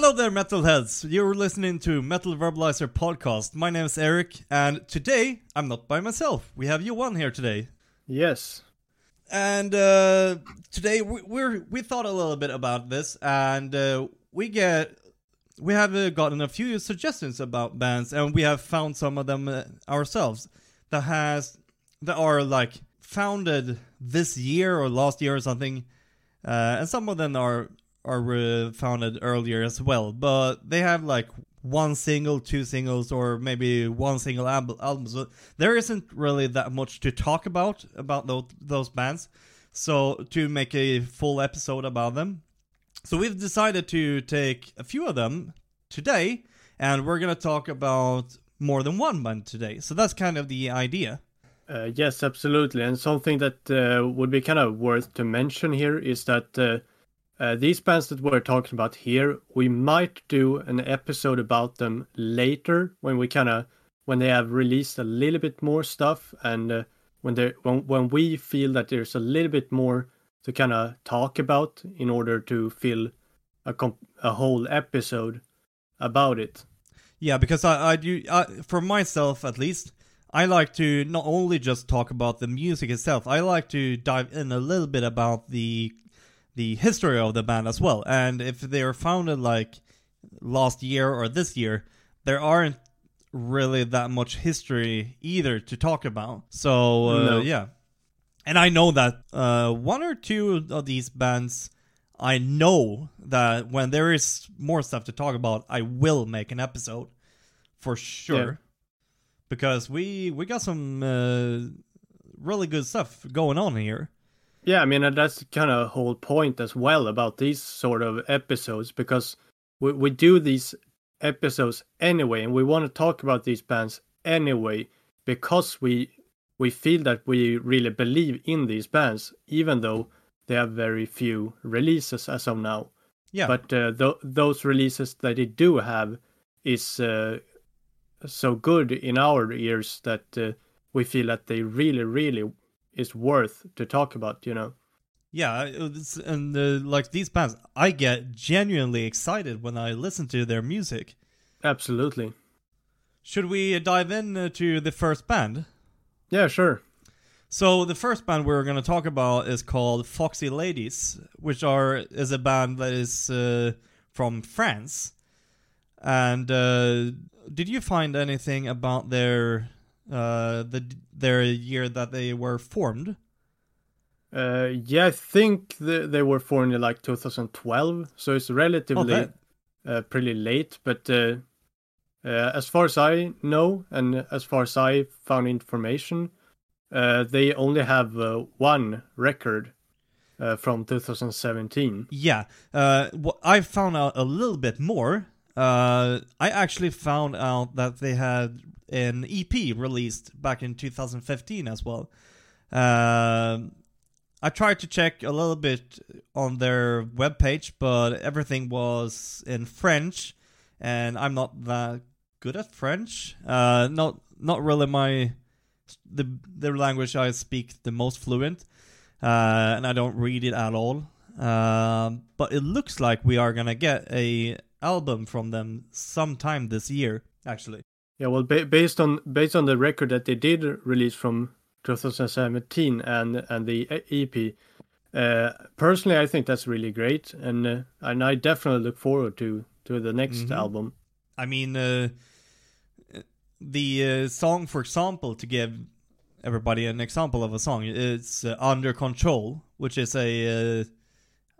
Hello there, metalheads. You're listening to Metal Verbalizer podcast. My name is Erik, and today I'm not by myself. We have Johan here today, Yes. and uh, today we, we're we thought a little bit about this, and uh, we get we have uh, gotten a few suggestions about bands, and we have found some of them uh, ourselves that has that are like founded this year or last year or something, uh, and some of them are are founded earlier as well. But they have like one single, two singles, or maybe one single al- album. So there isn't really that much to talk about about those those bands. So to make a full episode about them, so we've decided to take a few of them today, and we're gonna talk about more than one band today. So that's kind of the idea. Uh, yes, absolutely. And something that uh, would be kind of worth to mention here is that uh, uh, these bands that we're talking about here, we might do an episode about them later when we kind of when they have released a little bit more stuff and uh, when they when when we feel that there's a little bit more to kind of talk about in order to fill a comp- a whole episode about it. Yeah, because I, I do, I, for myself at least, I like to not only just talk about the music itself, I like to dive in a little bit about the the history of the band as well. And if they are founded like last year or this year, there aren't really that much history either to talk about. So uh, No. yeah, and I know that uh, one or two of these bands. I know that when there is more stuff to talk about, I will make an episode for sure. Yeah. Because we we got some uh, really good stuff going on here. Yeah, I mean, that's kind of whole point as well about these sort of episodes because we, we do these episodes anyway, and we want to talk about these bands anyway because we we feel that we really believe in these bands, even though they have very few releases as of now. Yeah, But uh, th- those releases that they do have is uh, so good in our ears that uh, we feel that they really, really is worth to talk about. You know. yeah, and uh, like these bands, I get genuinely excited when I listen to their music. Absolutely. Should we dive in uh, to the first band? Yeah, sure. So the first band we're going to talk about is called Foxy Ladies, which are is a band that is uh, from France. And uh, did you find anything about their uh, the their year that they were formed? Uh, yeah, I think the, they were formed in like 2012, so it's relatively that- uh, pretty late. But uh, uh, as far as I know, and as far as I found information, uh, they only have uh, one record uh, from 2017. Yeah, uh, wh- I found out a little bit more. Uh, I actually found out that they had an EP released back in 2015 as well. Um I tried to check a little bit on their webpage, but everything was in French, and I'm not that good at French. Uh, not not really my the the language I speak the most fluent, uh, and I don't read it at all. Um, but it looks like we are gonna get a album from them sometime this year, actually. Yeah, well, ba- based on based on the record that they did release from 2017 and and the EP, uh, personally, I think that's really great, and uh, and I definitely look forward to to the next Mhm. album. I mean, uh, the uh, song, for example, to give everybody an example of a song, it's uh, "Under Control," which is a uh,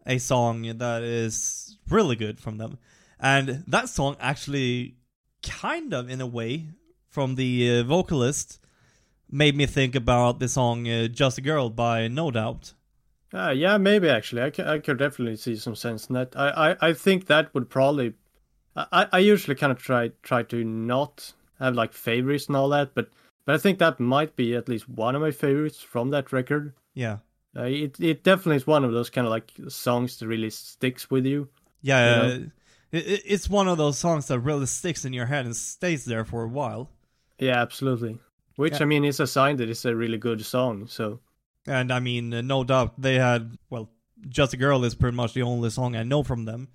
a song that is really good from them, and that song actually, kind of in a way, from the uh, vocalist, made me think about the song uh, "Just a Girl" by No Doubt. Uh, yeah, maybe actually, I, ca- I could definitely see some sense in that. I, I, I think that would probably. I, I usually kind of try try to not have like favorites and all that, but but I think that might be at least one of my favorites from that record. Yeah, Uh, it it definitely is one of those kind of like songs that really sticks with you. yeah. You uh, it, it- it's one of those songs that really sticks in your head and stays there for a while. Yeah, absolutely. Which Yeah. I mean is a sign that it's a really good song. So And I mean, no doubt they had, well, Just a Girl is pretty much the only song I know from them.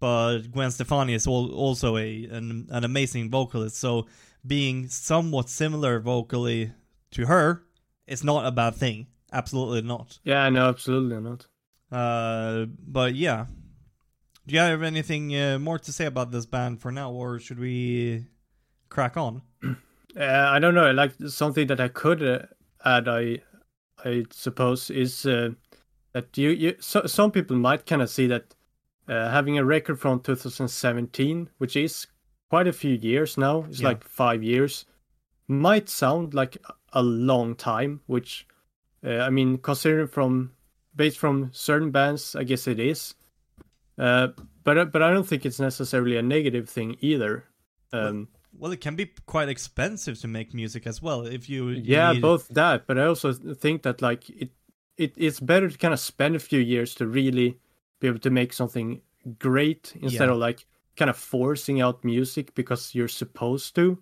but Gwen Stefani is also a an, an amazing vocalist. So being somewhat similar vocally to her is not a bad thing. Absolutely not. Yeah, no, absolutely not. Uh, but yeah, do you have anything uh, more to say about this band for now, or should we crack on? Uh, I don't know. Like something that I could uh, add, I I suppose is uh, that you you so, some people might kind of see that uh, having a record from 2017, which is quite a few years now, it's Yeah. like five years, might sound like a long time. Which uh, I mean, considering from based from certain bands, I guess it is. Uh, but but I don't think it's necessarily a negative thing either. Um, Well, it can be quite expensive to make music as well. If you, you yeah need- both that but i also think that like it, it it's better to kind of spend a few years to really be able to make something great instead Yeah. of like kind of forcing out music because you're supposed to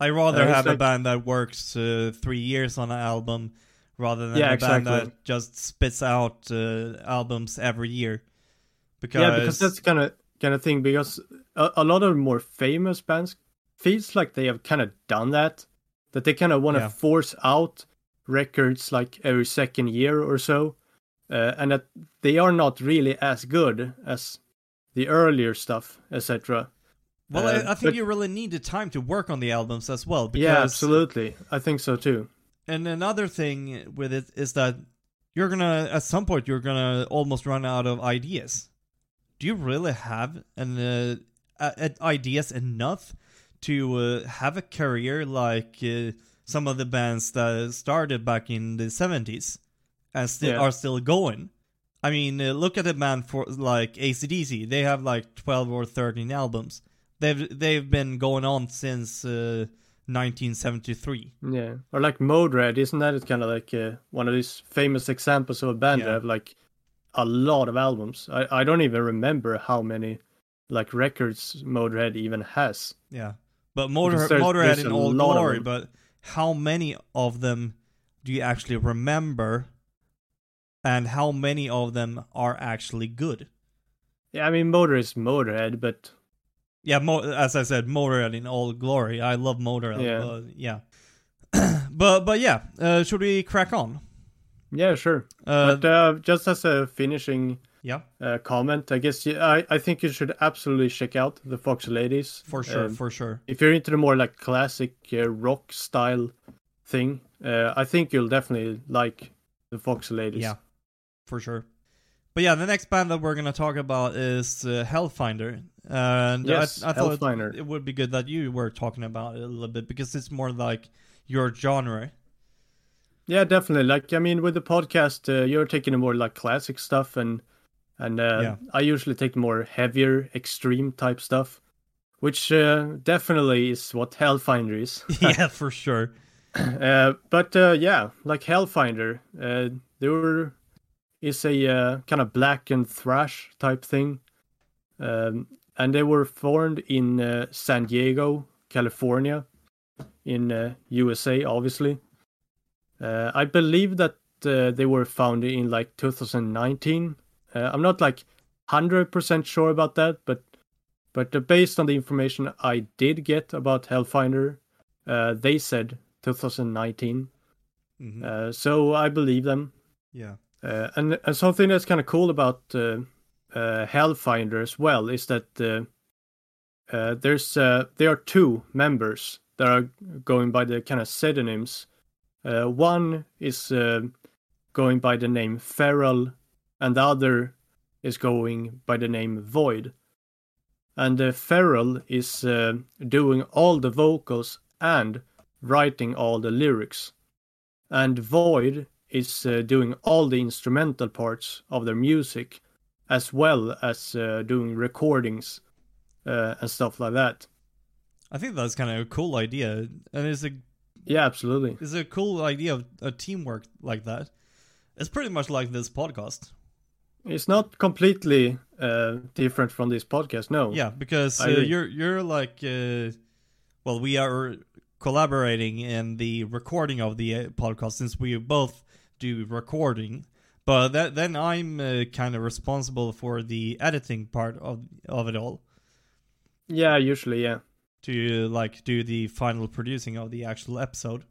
I rather Uh, have a band that works uh, three years on an album rather than Yeah, a band that just spits out uh, albums every year. Because, yeah because that's kind of kind of thing because a, a lot of more famous bands feels like they have kind of done that that they kind of want to Yeah. force out records like every second year or so uh, and that they are not really as good as the earlier stuff etc well, uh, I, I think but- you really need the time to work on the albums as well. Because, Yeah, absolutely. I think so too. And another thing with it is that you're gonna, at some point, you're gonna almost run out of ideas. Do you really have an uh, uh, ideas enough to uh, have a career like uh, some of the bands that started back in the 70s and still Yeah. are still going? I mean, uh, look at a band for like ACDC. They have like 12 or 13 albums. They've they've been going on since uh, 1973. Yeah, or like Motorhead, isn't that it's kind of like uh, one of these famous examples of a band Yeah. that have like a lot of albums? I I don't even remember how many like records Motorhead even has. Yeah, but Motor there's- Motorhead there's in all glory. But how many of them do you actually remember? And how many of them are actually good? Yeah, I mean Motor is Motorhead, but Yeah, Mo- as I said, Motorhead in all glory. I love Motorhead. Yeah. but yeah. but but yeah, uh, should we crack on? Yeah, sure. Uh, but uh, just as a finishing yeah, uh, comment, I guess you, I I think you should absolutely check out the Fox Ladies for sure, Um, for sure. if you're into the more like classic uh, rock style thing, uh, I think you'll definitely like the Fox Ladies. Yeah, for sure. But yeah, the next band that we're gonna talk about is uh, Hellfinder, and Yes, I, I thought Hellfinder. it would be good that you were talking about it a little bit because it's more like your genre. Yeah, definitely. Like I mean, with the podcast, uh, you're taking more like classic stuff, and and uh, Yeah. I usually take more heavier, extreme type stuff, which uh, definitely is what Hellfinder is. yeah, for sure. uh, but uh, yeah, like Hellfinder, uh, there were, is a uh, kind of black and thrash type thing, um, and they were formed in uh, San Diego, California, in uh, USA, obviously. Uh, I believe that uh, they were founded in like 2019. Uh, I'm not like 100% sure about that, but but uh, based on the information I did get about Hellfinder, uh, they said 2019. Mhm. Uh, so I believe them. yeah, Uh, and, and something that's kind of cool about uh, uh, Hellfinder as well is that uh, uh, there's uh, there are two members that are going by the kind of pseudonyms. Uh, one is uh, going by the name Feral, and the other is going by the name Void. And uh, Feral is uh, doing all the vocals and writing all the lyrics and Void is uh, doing all the instrumental parts of their music, as well as uh, doing recordings uh, and stuff like that. I think that's kind of a cool idea, and it's a Yeah, absolutely. it's a cool idea of a teamwork like that. It's pretty much like this podcast. It's not completely uh, different from this podcast. No. Yeah, because uh, you're you're like, uh, well, we are collaborating in the recording of the uh, podcast since we both do recording, But that, then I'm uh, kind of responsible for the editing part of of it all Yeah, usually, yeah. To like do the final producing of the actual episode.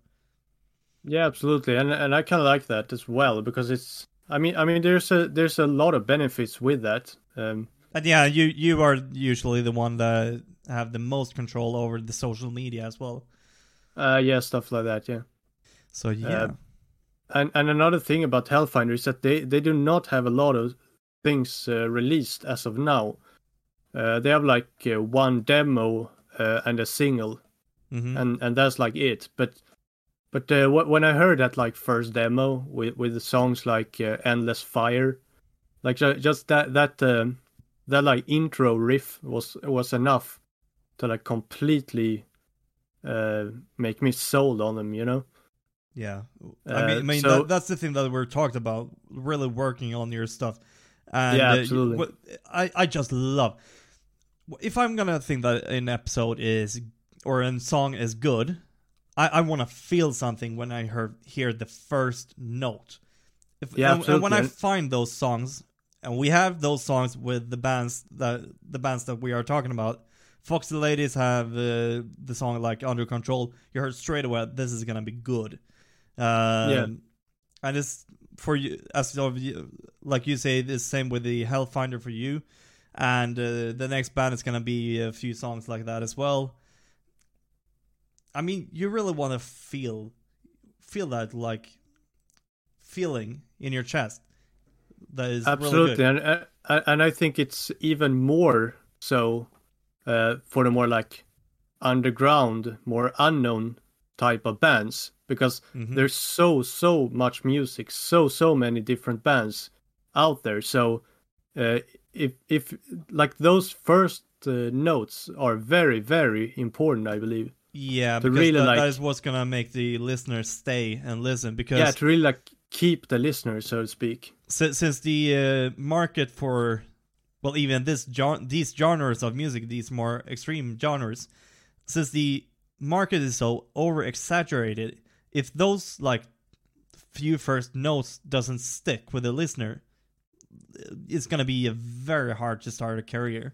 Yeah, absolutely, and and I kind of like that as well because it's. I mean, I mean, there's a there's a lot of benefits with that. Um, And yeah, you you are usually the one that have the most control over the social media as well. uh, yeah, stuff like that. Yeah, So yeah, and and another thing about Hellfinder is that they they do not have a lot of things uh, released as of now. Uh, they have like uh, one demo uh, and a single, hmm and and that's like it. But but uh, wh- when I heard that like first demo with with the songs like uh, "Endless Fire," like ju- just that that um, that like intro riff was was enough to like completely uh, make me sold on them. You know? yeah. I Uh, mean, I mean so- that, that's the thing that we're talked about. Really working on your stuff. And Yeah, uh, absolutely. I I just love. If I'm gonna think that an episode is or a song is good, I, I want to feel something when I hear hear the first note. If, Yeah, and, and when I find those songs, and we have those songs with the bands that the bands that we are talking about. Fox Foxy Ladies have uh, the song like Under Control. You heard straight away this is gonna be good. Um, Yeah. and it's for you as of you, like you say, the same with the Hellfinder for you, and uh, the next band is gonna be a few songs like that as well. I mean, you really want to feel, feel that like feeling in your chest. That is really Absolutely, good. and uh, and I think it's even more so uh, for the more like underground, more unknown type of bands because Mhm. there's so so much music, so so many different bands out there. So uh, if if like those first uh, notes are very very important, I believe. Yeah, to because really, that, like- that is what's gonna make the listeners stay and listen. Because Yeah, to really like keep the listener, so to speak. si- since the uh, market for well even this gen- these genres of music these more extreme genres since the market is so over exaggerated if those like few first notes doesn't stick with the listener it's gonna be very hard to start a career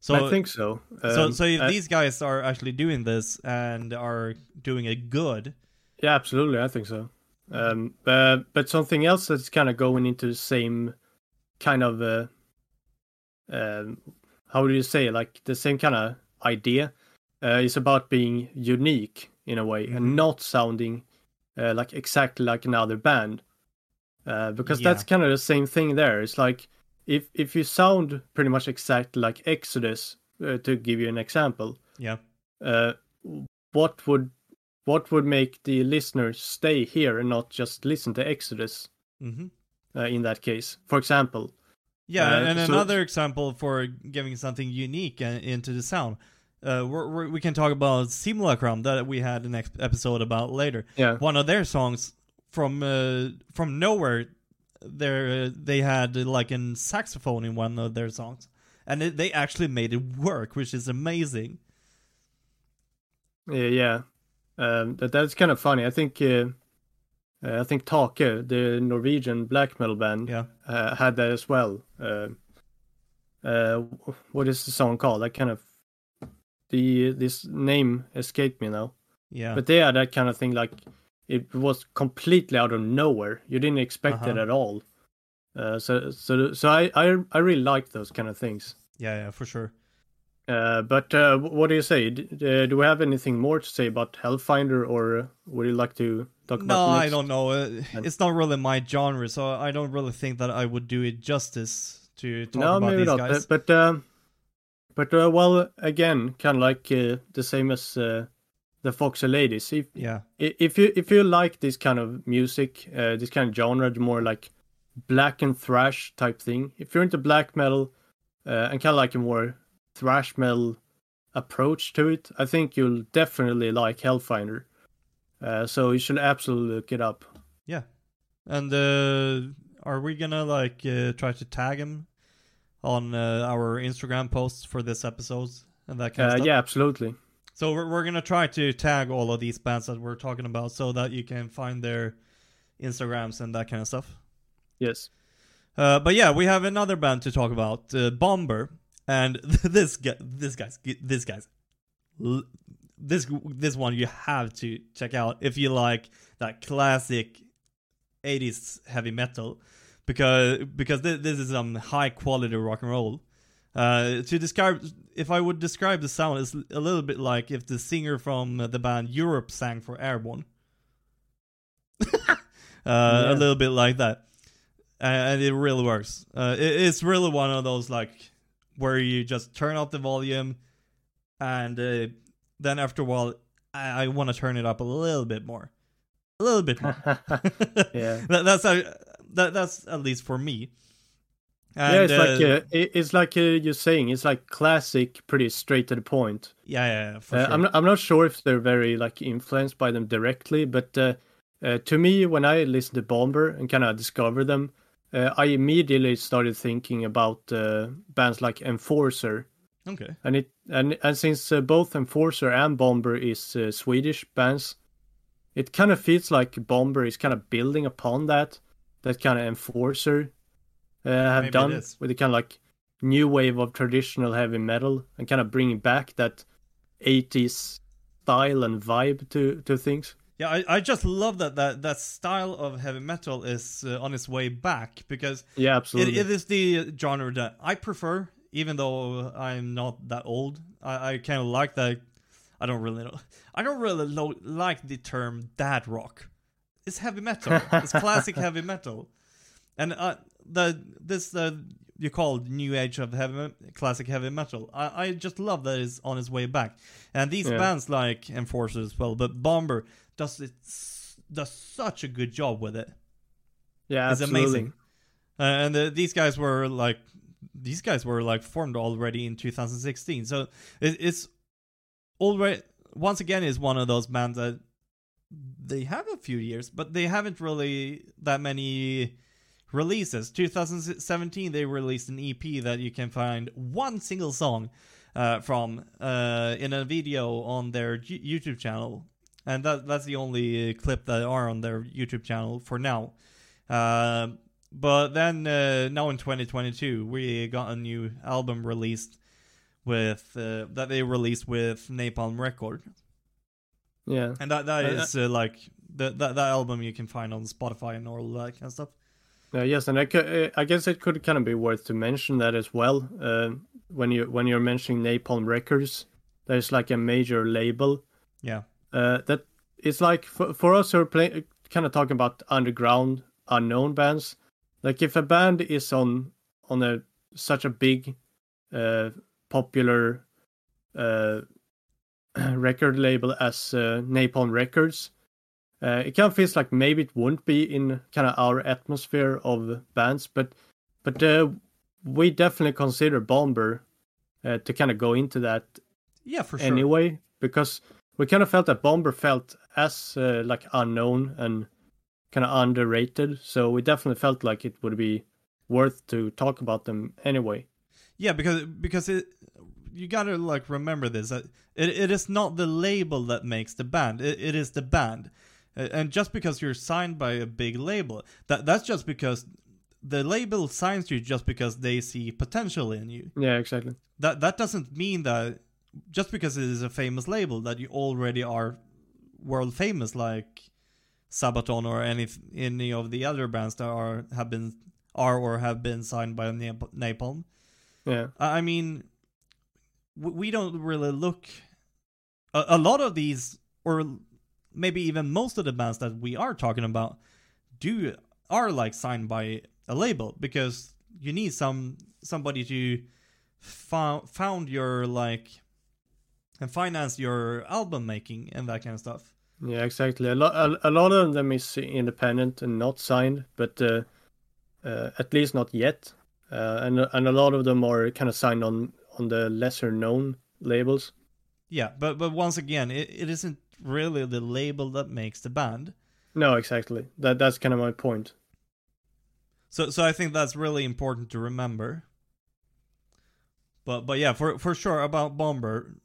so I think so. so Um, so if uh, these guys are actually doing this and are doing it good Yeah, absolutely. I think so. Um, but but something else that's kind of going into the same kind of uh, um, how do you say like the same kind of idea uh, is about being unique in a way Mhm. and not sounding uh, like exactly like another band. Uh, because Yeah. that's kind of the same thing there. It's like if if you sound pretty much exactly like Exodus, uh, to give you an example, yeah uh, what would what would make the listener stay here and not just listen to Exodus hmm uh, in that case? For example, Yeah, Uh, and so- another example for giving something unique into the sound. Uh, we're, we're, we can talk about Simulacrum that we had an episode about later. yeah, One of their songs from uh, from nowhere, there uh, they had uh, like a saxophone in one of their songs, and it, they actually made it work, which is amazing. yeah, yeah. Um, that that's kind of funny. I think uh, uh, I think Taake, the Norwegian black metal band, Yeah, uh, had that as well. Uh, uh, what is the song called? I kind of the this name escaped me now. yeah, But they had that kind of thing like it was completely out of nowhere. You didn't expect it Uh-huh. at all. Uh, so so so I, I I really like those kind of things. yeah, yeah, for sure. Uh, but uh, what do you say? D- uh, do we have anything more to say about Hellfinder, or uh, would you like to talk about? No, I don't know. Uh, it's not really my genre, so I don't really think that I would do it justice to talk No, about maybe these not. guys. But but, um, but uh, well, again, kind of like uh, the same as the Foxy Ladies. If yeah, if you if you like this kind of music, uh, this kind of genre, the more like black and thrash type thing. If you're into black metal uh, and kind of like a more thrash metal approach to it, I think you'll definitely like Hellfinder. Uh, so you should absolutely look it up. yeah. And uh, are we gonna like uh, try to tag him on uh, our Instagram posts for this episode and that kind of Uh, stuff? yeah, absolutely. So we're we're gonna try to tag all of these bands that we're talking about, so that you can find their Instagrams and that kind of stuff. Yes. Uh, but yeah, we have another band to talk about, uh, Bomber, and this guy, this guy's, this guy's, this this one you have to check out if you like that classic 80s heavy metal, because because this, this is some high quality rock and roll. Uh, to describe, if I would describe the sound, it's a little bit like if the singer from the band Europe sang for Airborne. uh, Yeah. A little bit like that, and it really works. Uh, it, it's really one of those like where you just turn up the volume, and uh, then after a while, I, I want to turn it up a little bit more, a little bit more. Yeah. that, that's how, that that's at least for me. And, yeah, it's like uh, uh, it- it's like uh, you're saying. It's like classic, pretty straight to the point. yeah, yeah, yeah, Uh. I'm not, I'm not sure if they're very like influenced by them directly, but uh, uh, to me, when I listened to Bomber and kind of discovered them, uh, I immediately started thinking about uh, bands like Enforcer, okay. and it and and since uh, both Enforcer and Bomber is uh, Swedish bands, it kind of feels like Bomber is kind of building upon that that kind of Enforcer uh, have Maybe done with the kind of like new wave of traditional heavy metal and kind of bringing back that 80s style and vibe to to things. Yeah, I, I just love that that that style of heavy metal is uh, on its way back because Yeah, it, absolutely. it is the genre that I prefer, even though I'm not that old. I, I kind of like that. I don't really know. I don't really like the term dad rock. It's heavy metal. it's classic heavy metal, and uh, the this uh, you call new age of heavy classic heavy metal. I, I just love that it's on its way back, and these Yeah. bands like Enforcer as well, but Bomber does it does such a good job with it. yeah, It's absolutely. amazing. Uh, and uh, these guys were like, these guys were like formed already in 2016. So it, it's already once again is one of those bands that they have a few years, but they haven't really that many releases. 2017 they released an EP that you can find one single song uh, from uh, in a video on their YouTube channel, and that that's the only clip that are on their YouTube channel for now. Uh, but then uh, now in 2022, we got a new album released with uh, that they released with Napalm Record, Yeah. and that that Uh, uh, like the, that that album you can find on Spotify and all that kind of stuff. Uh, yes, and I, uh, I guess it could kind of be worth to mention that as well. Uh, when you when you're mentioning Napalm Records, there's like a major label Yeah, uh, that it's like for, for us who are play, kind of talking about underground unknown bands. Like if a band is on on a such a big, uh, popular, uh, record label as uh, Napalm Records, uh, it kind of feels like maybe it wouldn't be in kind of our atmosphere of bands, but but uh, we definitely consider Bomber uh, to kind of go into that yeah, for sure. anyway because we kind of felt that Bomber felt as uh, like unknown and kind of underrated, so we definitely felt like it would be worth to talk about them anyway. Yeah, because because it you gotta like remember this that it, it is not the label that makes the band. It, it is the band, and just because you're signed by a big label, that that's just because the label signs you just because they see potential in you. Yeah, exactly. That that doesn't mean that just because it is a famous label that you already are world famous like Sabaton or any any of the other bands that are have been are or have been signed by Nap- Napalm. Yeah, I mean, we don't really look. A, a lot of these, or maybe even most of the bands that we are talking about, do are like signed by a label because you need some somebody to found found your like and finance your album making and that kind of stuff. yeah, exactly. A lot, a, a lot of them is independent and not signed, but uh, uh, at least not yet. Uh, and and a lot of them are kind of signed on on the lesser known labels. Yeah, but but once again, it, it isn't really the label that makes the band. No, exactly. That that's kind of my point. So so I think that's really important to remember. But but yeah, for for sure about Bomber,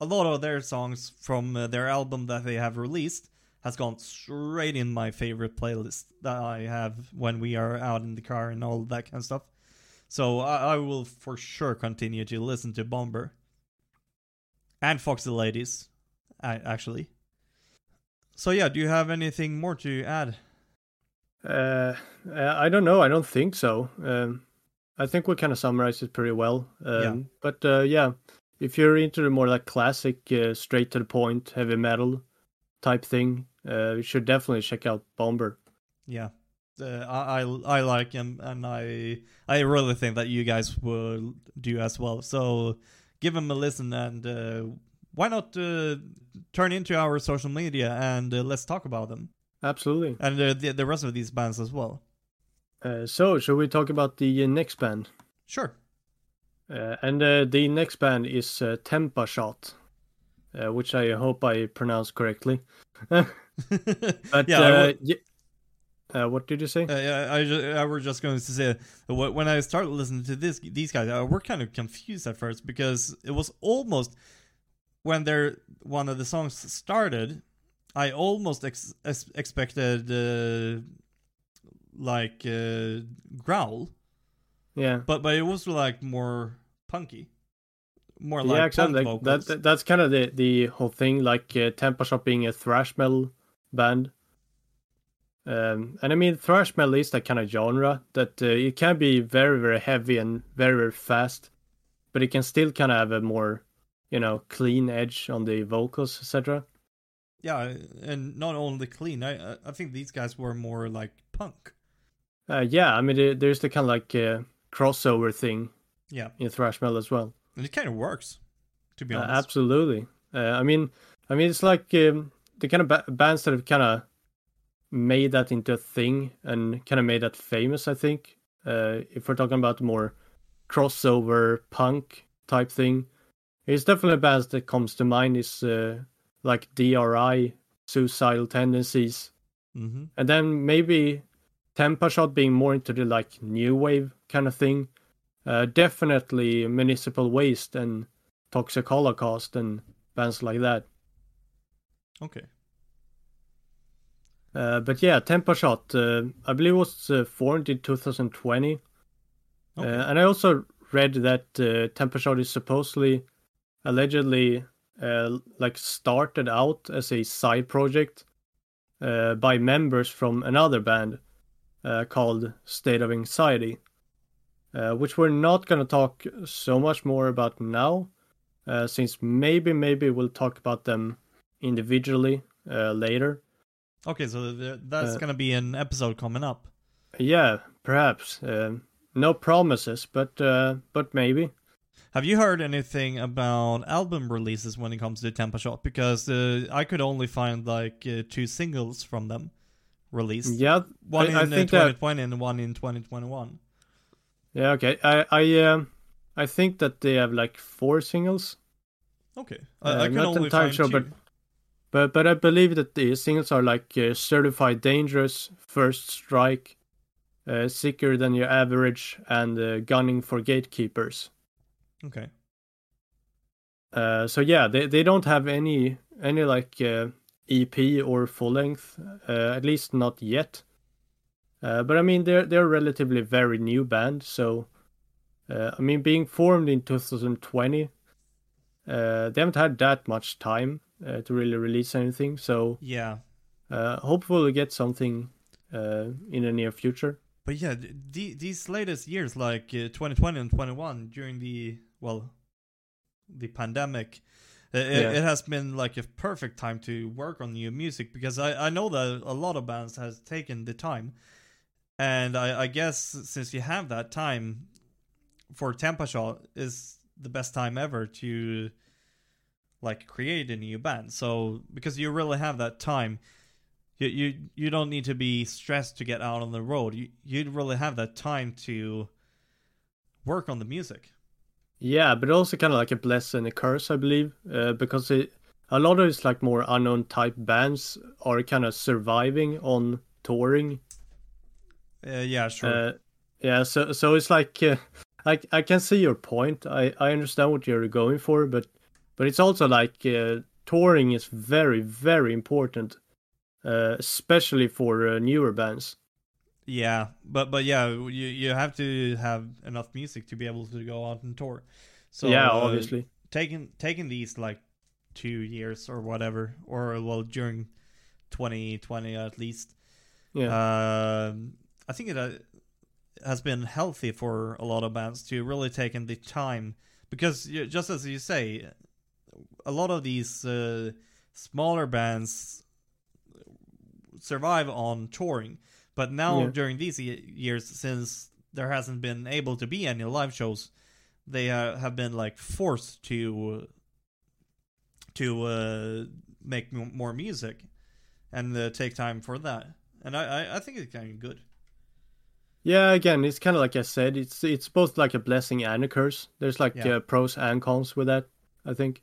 a lot of their songs from uh, their album that they have released has gone straight in my favorite playlist that I have when we are out in the car and all that kind of stuff. So I, I will for sure continue to listen to Bomber and Foxy Ladies, actually. So yeah, do you have anything more to add? Uh, I don't know. I don't think so. Um, I think we kind of summarized it pretty well. Um, Yeah. But uh, yeah, if you're into the more like classic, uh, straight to the point, heavy metal type thing, uh, you should definitely check out Bomber. Yeah, uh, I, I I like him, and I I really think that you guys will do as well. So give him a listen, and uh, why not uh, turn into our social media and uh, let's talk about them Absolutely. and uh, the the rest of these bands as well. Uh, so, should we talk about the uh, next band? Sure. Uh, and uh, the next band is uh, Tempa Shot, uh, which I hope I pronounced correctly. But yeah, uh, what did you say? Uh, yeah, I, ju- I were just going to say when I started listening to this these guys, I were kind of confused at first because it was almost when they're one of the songs started, I almost ex- ex- expected uh, like uh, growl, yeah. but but it was like more punky, more yeah, like exactly. punk Like, that, vocals. that- that's kind of the the whole thing. Like uh, Tempa Shot being a thrash metal band, um, and I mean thrash metal is that kind of genre that uh, it can be very very heavy and very very fast, but it can still kind of have a more you know clean edge on the vocals, etc. yeah, and not only clean. I I- think these guys were more like punk. Uh, yeah, I mean there's the kind of like uh, crossover thing Yeah, in thrash metal as well. and it kind of works, to be Uh, honest. absolutely. Uh, I mean, I mean, it's like um, the kind of ba- bands that have kind of made that into a thing and kind of made that famous. I think uh, if we're talking about more crossover punk type thing, it's definitely bands that comes to mind is uh, like DRI, Suicidal Tendencies, mm-hmm. and then maybe Tempa Shot being more into the like new wave kind of thing. Uh, definitely Municipal Waste and Toxic Holocaust and bands like that. Okay. Uh, but yeah, Tempa Shot, uh, I believe was uh, formed in 2020. Okay. Uh, and I also read that uh, Tempa Shot is supposedly, allegedly, uh, like started out as a side project uh, by members from another band uh, called State of Anxiety, uh, which we're not going to talk so much more about now, uh, since maybe, maybe we'll talk about them individually uh, later. Okay, so that's Uh, gonna be an episode coming up. Yeah, perhaps. No promises, but uh, but maybe. Have you heard anything about album releases when it comes to Tempa Shot? Because uh, I could only find like uh, two singles from them released. Yeah, One I- in I uh, think that- 2020 and one in 2021. yeah. Okay, I I um I think that they have like four singles, Okay, Uh, I, I could not only entirely find sure, two. but- but but I believe that the singles are like uh, Certified Dangerous, First Strike, uh, Sicker Than Your Average, and uh, Gunning for Gatekeepers. Okay, Uh, so yeah, they they don't have any any like uh, EP or full length, uh, at least not yet. Uh, but I mean, they're they're a relatively very new band, so uh, I mean, being formed in 2020, uh, they haven't had that much time uh, to really release anything. So yeah, uh, hopefully, we'll get something uh, in the near future. but yeah, the, these latest years, like uh, 2020 and 21, during the well, the pandemic, uh, it, Yeah. it has been like a perfect time to work on new music because I, I know that a lot of bands has taken the time, and I, I guess since you have that time, for Tempa Shot is the best time ever to like create a new band. So because you really have that time, you you you don't need to be stressed to get out on the road. You you really have that time to work on the music. Yeah, but also kind of like a bless and a curse, I believe, uh, because it, a lot of these like more unknown type bands are kind of surviving on touring. Uh, yeah, sure. Uh, yeah, so so it's like uh, I I can see your point. I I understand what you're going for, but but it's also like uh, touring is very very important uh, especially for uh, newer bands. Yeah, but but yeah, you you have to have enough music to be able to go out and tour. So yeah, uh, obviously. taking taking these like two years or whatever, or well during 2020 at least. Yeah. Um, I think it uh, has been healthy for a lot of bands to really taking the time because just as you say, a lot of these uh, smaller bands survive on touring. But now Yeah. during these ye- years, since there hasn't been able to be any live shows, they uh, have been like forced to to uh, make m- more music and uh, take time for that. And I, I, I think it's kind of good. Yeah, again, it's kind of like I said, it's it's both like a blessing and a curse. There's like Yeah. uh, pros and cons with that, I think.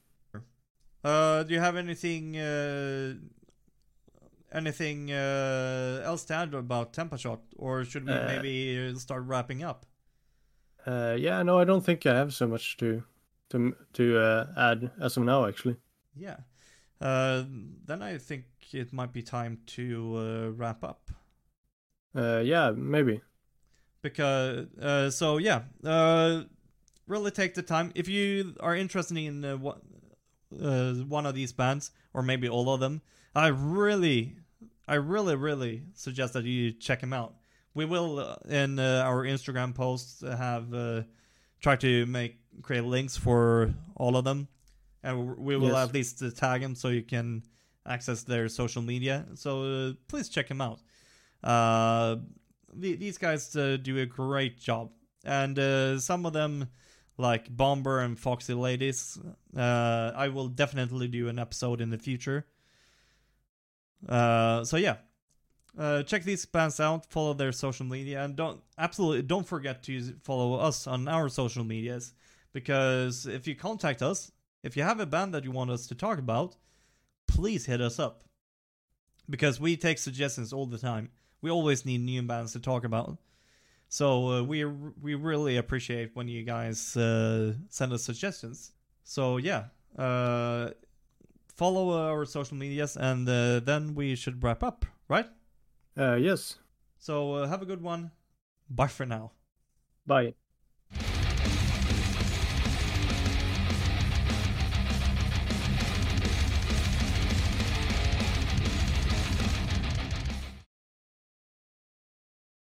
Uh, do you have anything uh, anything uh, else to add about Tempa Shot, or should we Uh, maybe start wrapping up? Uh, yeah, no, I don't think I have so much to to to uh, add as of now, actually. Yeah. Uh, then I think it might be time to uh, wrap up. Uh, yeah, maybe. because uh, so yeah uh, really take the time if you are interested in uh, what, uh, one of these bands or maybe all of them i really i really really suggest that you check them out. We will uh, in uh, our instagram posts have uh, try to make create links for all of them. And we will Yes. at least uh, tag them so you can access their social media. So uh, please check them out. Uh, the, these guys uh, do a great job, and uh, some of them, like Bomber and Foxy Ladies, uh, I will definitely do an episode in the future. Uh, so yeah, uh, check these bands out, follow their social media, and don't absolutely don't forget to follow us on our social medias because if you contact us, if you have a band that you want us to talk about, please hit us up because we take suggestions all the time we always need new bands to talk about. So uh, we we really appreciate when you guys uh, send us suggestions. So yeah, uh, follow our social medias, and uh, then we should wrap up, right? Uh, yes. So uh, have a good one. Bye for now. Bye.